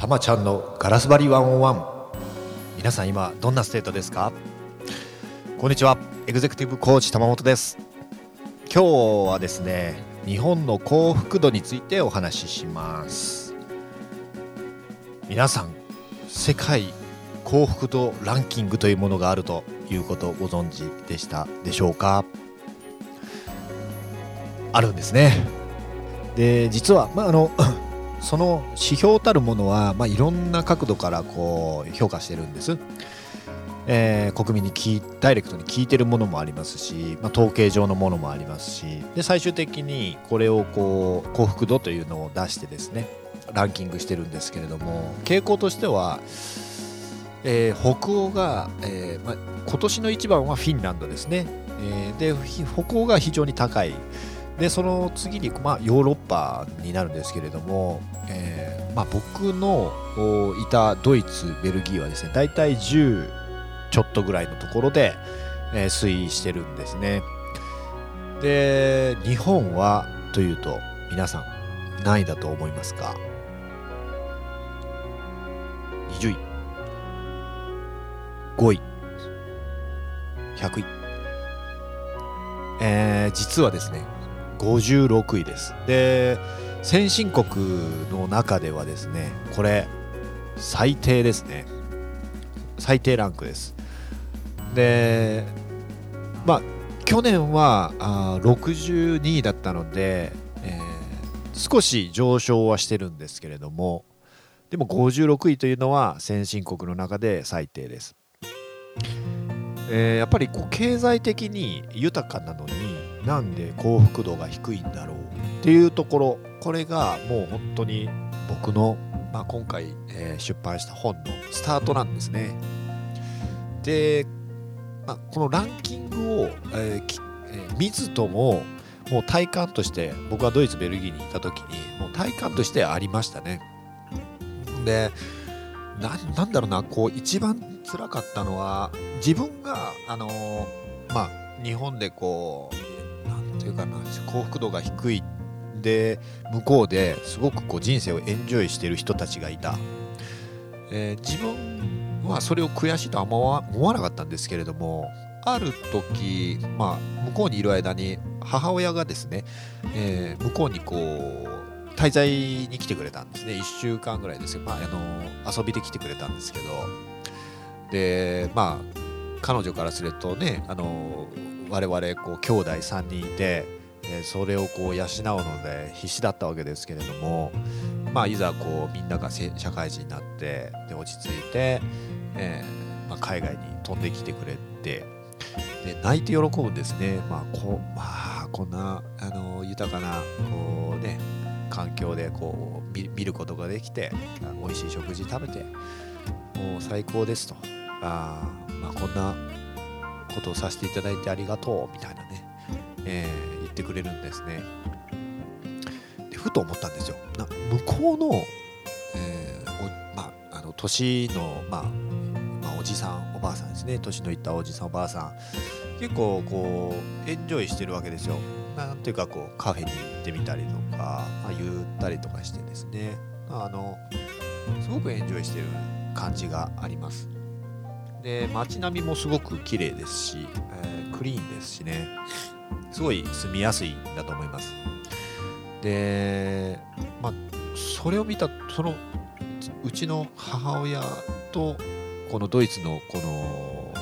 たまちゃんのガラス張り one on one。皆さん今どんな state ですか？こんにちは。エグゼクティブコーチ玉本です。今日はですね日本の幸福度についてお話しします。皆さん世界幸福度ランキングというものがあるということをご存知でしたでしょうか？あるんですね。で実はまああのその指標たるものは、まあ、いろんな角度からこう評価してるんです。えー、国民に聞ダイレクトに聞いてるものもありますし、まあ、統計上のものもありますしで最終的にこれをこう幸福度というのを出してですねランキングしてるんですけれども傾向としては、えー、北欧が、えーまあ、今年の一番はフィンランドですね、えー、で北欧が非常に高いでその次に、まあ、ヨーロッパになるんですけれども、えーまあ、僕のいたドイツベルギーはですね大体10ちょっとぐらいのところで、えー、推移してるんですね。で日本はというと皆さん何位だと思いますか？20位。5位。100位。えー、実はですね56位です。で先進国の中ではですねこれ最低ですね。最低ランクです。でまあ去年はあ62位だったので、えー、少し上昇はしてるんですけれどもでも56位というのは先進国の中で最低です、えー、やっぱりこう経済的に豊かなのになんで幸福度が低いんだろうっていうところこれがもう本当に僕の、まあ、今回、えー、出版した本のスタートなんですね。で、まあ、このランキングを、えーえー、見ずとももう体感として僕はドイツベルギーにいた時にもう体感としてありましたね。でなんだろうなこう一番辛かったのは自分があのまあ日本でこう幸福度が低い。で向こうですごくこう人生をエンジョイしてる人たちがいた、えー、自分はそれを悔しいとは思わなかったんですけれどもある時、まあ、向こうにいる間に母親がですね、えー、向こうにこう滞在に来てくれたんですね。1週間ぐらいですよ、まあ、あの遊びで来てくれたんですけど。でまあ彼女からするとねあの我々こう兄弟3人いて、えそれをこう養うので必死だったわけですけれども、まあ、いざこうみんなが社会人になってで落ち着いて、えー、まあ、海外に飛んできてくれてで泣いて喜ぶんですね、まあこまあ、こんなあの豊かなこう、ね、環境でこう見ることができて美味しい食事食べてもう最高ですと。あ、まあ、こんなことをさせていただいてありがとうみたいなね、えー、言ってくれるんですね。でふと思ったんですよ。な向こうの,、えーおまあ、あの年の、まあまあ、おじさんおばあさんですね。年のいったおじさんおばあさん。結構こうエンジョイしてるわけですよ。なんていうかこうカフェに行ってみたりとか、まあ、ゆったりとかしてですね。あのすごくエンジョイしてる感じがあります。で街並みもすごく綺麗ですし、えー、クリーンですしね。すごい住みやすいんだと思います。でまあそれを見たそのうちの母親とこのドイツのこの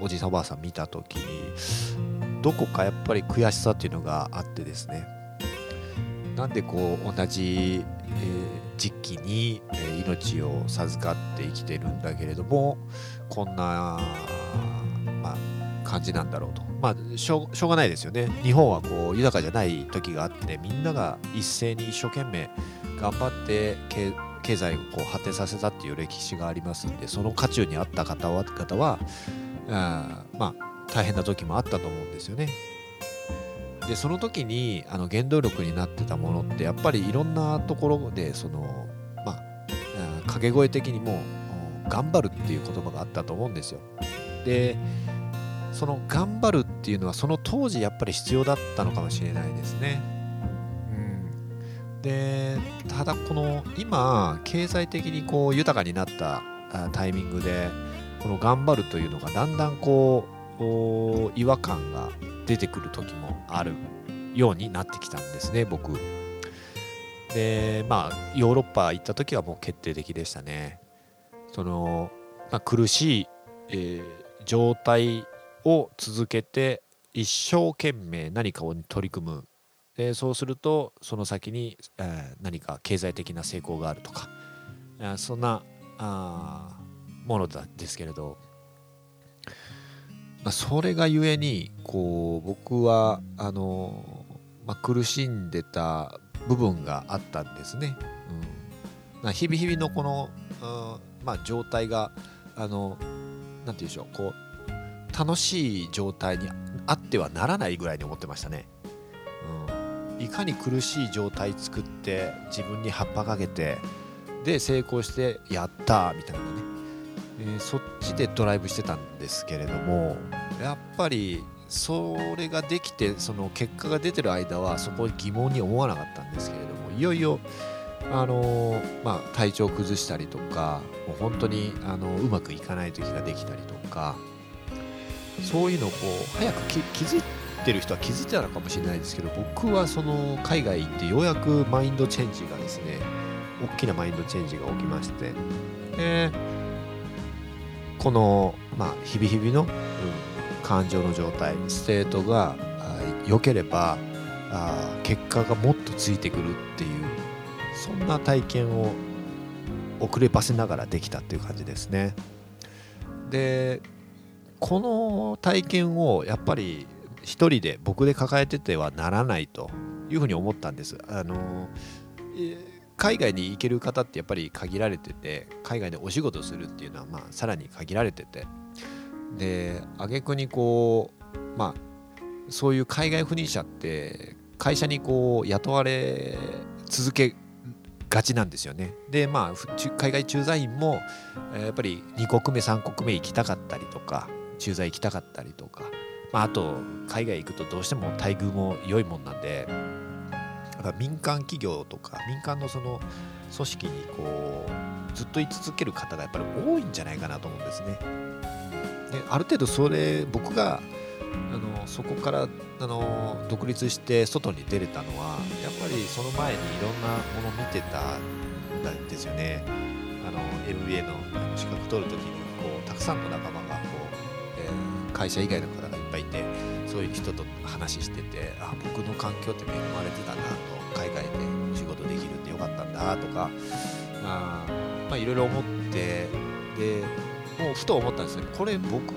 おじいさんおばあさん見た時にどこかやっぱり悔しさっていうのがあってですね。なんでこう同じ、えー時期に、え命を授かって生きてるんだけれどもこんな、まあ、感じなんだろうと。まあ、しょうがないですよね。日本はこう豊かじゃない時があってみんなが一斉に一生懸命頑張って経済をこう発展させたっていう歴史がありますんでその渦中にあった方は方はあまあ大変な時もあったと思うんですよね。でその時にあの原動力になってたものってやっぱりいろんなところでそのまあ掛け声的にも頑張るっていう言葉があったと思うんですよ。でその頑張るっていうのはその当時やっぱり必要だったのかもしれないですね。うん、でただこの今経済的にこう豊かになったタイミングでこの頑張るというのがだんだんこう違和感が出てくる時もあるようになってきたんですね僕。でまあヨーロッパ行った時はもう決定的でしたね。その、まあ、苦しい、えー、状態を続けて一生懸命何かを取り組む。でそうするとその先に、えー、何か経済的な成功があるとか。そんなあものだですけれど、まあ、それがゆえにこう僕はあの、まあ、苦しんでた部分があったんですね。うん、日々日々のこの、うんまあ、状態があのなて言うんでしょうこう楽しい状態にあってはならないぐらいに思ってましたね。うん、いかに苦しい状態作って自分に葉っぱかけてで成功してやったみたいなね、えー、そっちでドライブしてたんですけれどもやっぱりそれができてその結果が出てる間はそこに疑問に思わなかったんですけれどもいよいよあのまあ、体調崩したりとかもう本当にあのうまくいかない時ができたりとかそういうのをこう早く気づいてる人は気づいてたのかもしれないですけど僕はその海外行ってようやく mind change がですね大きな mind change が起きましてでこの、まあ、日々日々の、うん、感情の状態 state が良ければ結果がもっとついてくるっていうそんな体験を遅ればせながらできたっていう感じですね。でこの体験をやっぱり一人で僕で抱えててはならないというふうに思ったんです。あの海外に行ける方ってやっぱり限られてて海外でお仕事するっていうのはまあさらに限られててで挙句にこうまあそういう海外赴任者って会社にこう雇われ続けがちなんですよね。でまあ海外駐在員もやっぱり2国目3国目行きたかったりとか駐在行きたかったりとか、まあ、あと海外行くとどうしても待遇も良いもんなんで民間企業とか民間のその組織にこうずっと居続ける方がやっぱり多いんじゃないかなと思うんですね。である程度それ僕があのそこからあの独立して外に出れたのはやっぱりその前にいろんなもの見てたんですよね。あの MBA の資格取るときにこうたくさんの仲間がこう、えー、会社以外の方がいっぱいいてそういう人と話しててあ僕の環境って恵まれてたなと海外で仕事できるってよかったんだとかあまあいろいろ思ってでもうふと思ったんですよねこれ僕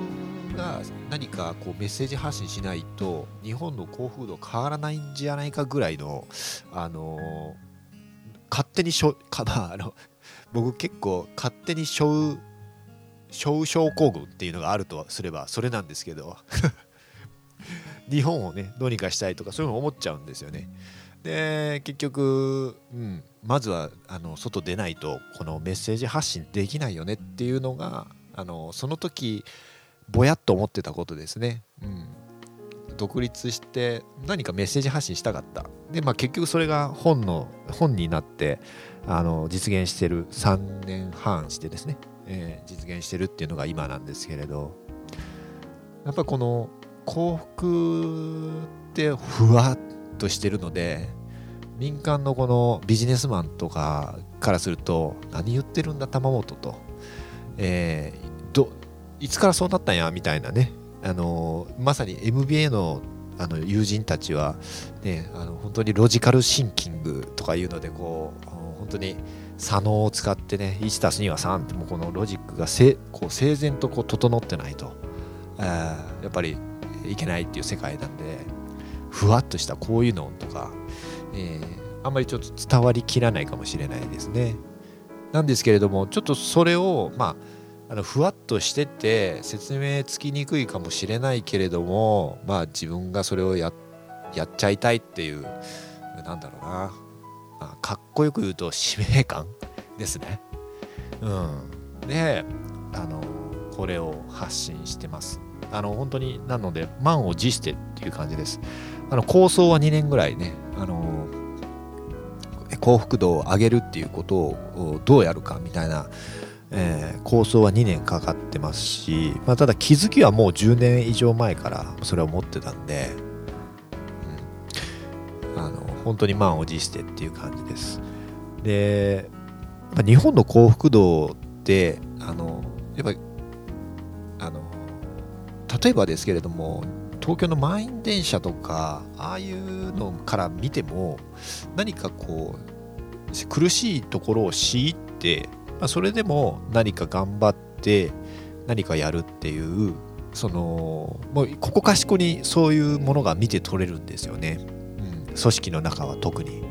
が何かこうメッセージ発信しないと日本の幸福度変わらないんじゃないかぐらいの、あのー、勝手にしょか、まあ、あの僕結構勝手にしょう症候群っていうのがあるとすればそれなんですけど 日本をねどうにかしたいとかそういうの思っちゃうんですよね。で結局、うん、まずはあの外出ないとこのメッセージ発信できないよねっていうのがあのその時ぼやっと思ってたことですね。うん、独立して何かメッセージ発信したかった。で、まあ、結局それが本の本になってあの実現してる3年半してですね、えー、実現してるっていうのが今なんですけれど。やっぱこの幸福ってふわっとしてるので民間のこのビジネスマンとかからすると何言ってるんだ玉本と、えー、どいつからそうなったんやみたいなねあのまさに MBA のあの友人たちは、ね、あの本当にロジカルシンキングとかいうのでこう本当に左脳を使ってね1たす2は3ってもうこのロジックがせこう整然とこう整ってないとやっぱりいけないっていう世界なんでふわっとしたこういうのとか、えー、あんまりちょっと伝わりきらないかもしれないですね。なんですけれどもちょっとそれをまああのふわっとしてて説明つきにくいかもしれないけれどもまあ自分がそれをややっちゃいたいっていうなんだろうな、まあ、かっこよく言うと使命感ですね。うん、であのこれを発信してます。あの本当になので満を持してっていう感じですあの構想は2年ぐらいねあの幸福度を上げるっていうことをどうやるかみたいな、えー、構想は2年かかってますし、まあ、ただ気づきはもう10年以上前からそれを持ってたんで、うん、あの本当に満を持してっていう感じです。で日本の幸福度ってあのやっぱりあの例えばですけれども東京の満員電車とかああいうのから見ても何かこう苦しいところを強いて、まあ、それでも何か頑張って何かやるっていうそのもうここかしこにそういうものが見て取れるんですよね、うん、組織の中は特に、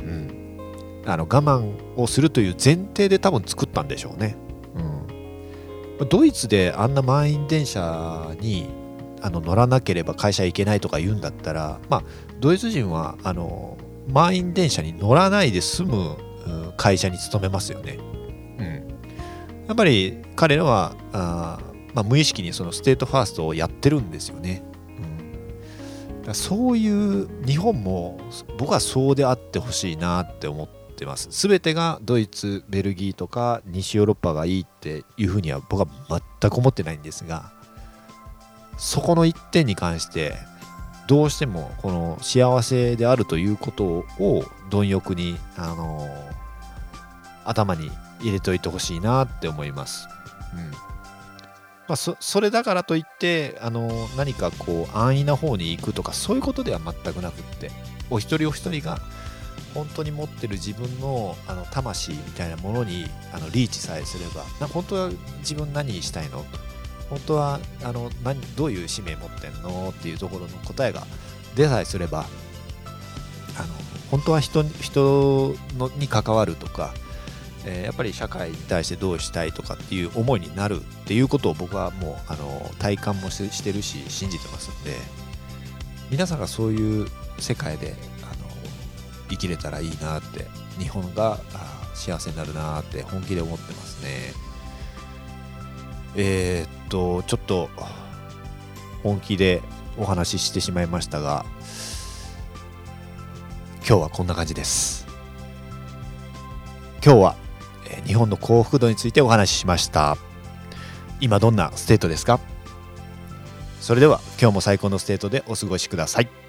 うん、あの我慢をするという前提で多分作ったんでしょうね、うん、ドイツであんな満員電車にあの乗らなければ会社行けないとか言うんだったら、まあ、ドイツ人はあの満員電車に乗らないで済む会社に勤めますよね。うん、やっぱり彼らはあ、まあ、無意識にその state first をやってるんですよね。うん、そういう日本も僕はそうであってほしいなって思ってます。全てがドイツ、ベルギーとか西ヨーロッパがいいっていうふうには僕は全く思ってないんですが。そこの一点に関してどうしてもこの幸せであるということを貪欲に、あの、頭に入れといてほしいなって思います。うんまあ、それだからといって、あの、何かこう安易な方に行くとかそういうことでは全くなくってお一人お一人が本当に持ってる自分のあの魂みたいなものにあのリーチさえすればな本当は自分何したいの？本当はあの何どういう使命持ってんのっていうところの答えが出さえすればあの本当は人人のに関わるとか、えー、やっぱり社会に対してどうしたいとかっていう思いになるっていうことを僕はもうあの体感もしてるし信じてますんで皆さんがそういう世界であの生きれたらいいなって日本が幸せになるなって本気で思ってますね。えー、っと、ちょっと本気でお話ししてしまいましたが、今日はこんな感じです。今日は、え日本の幸福度についてお話ししました。今どんな state ですか？それでは今日も最高の state でお過ごしください。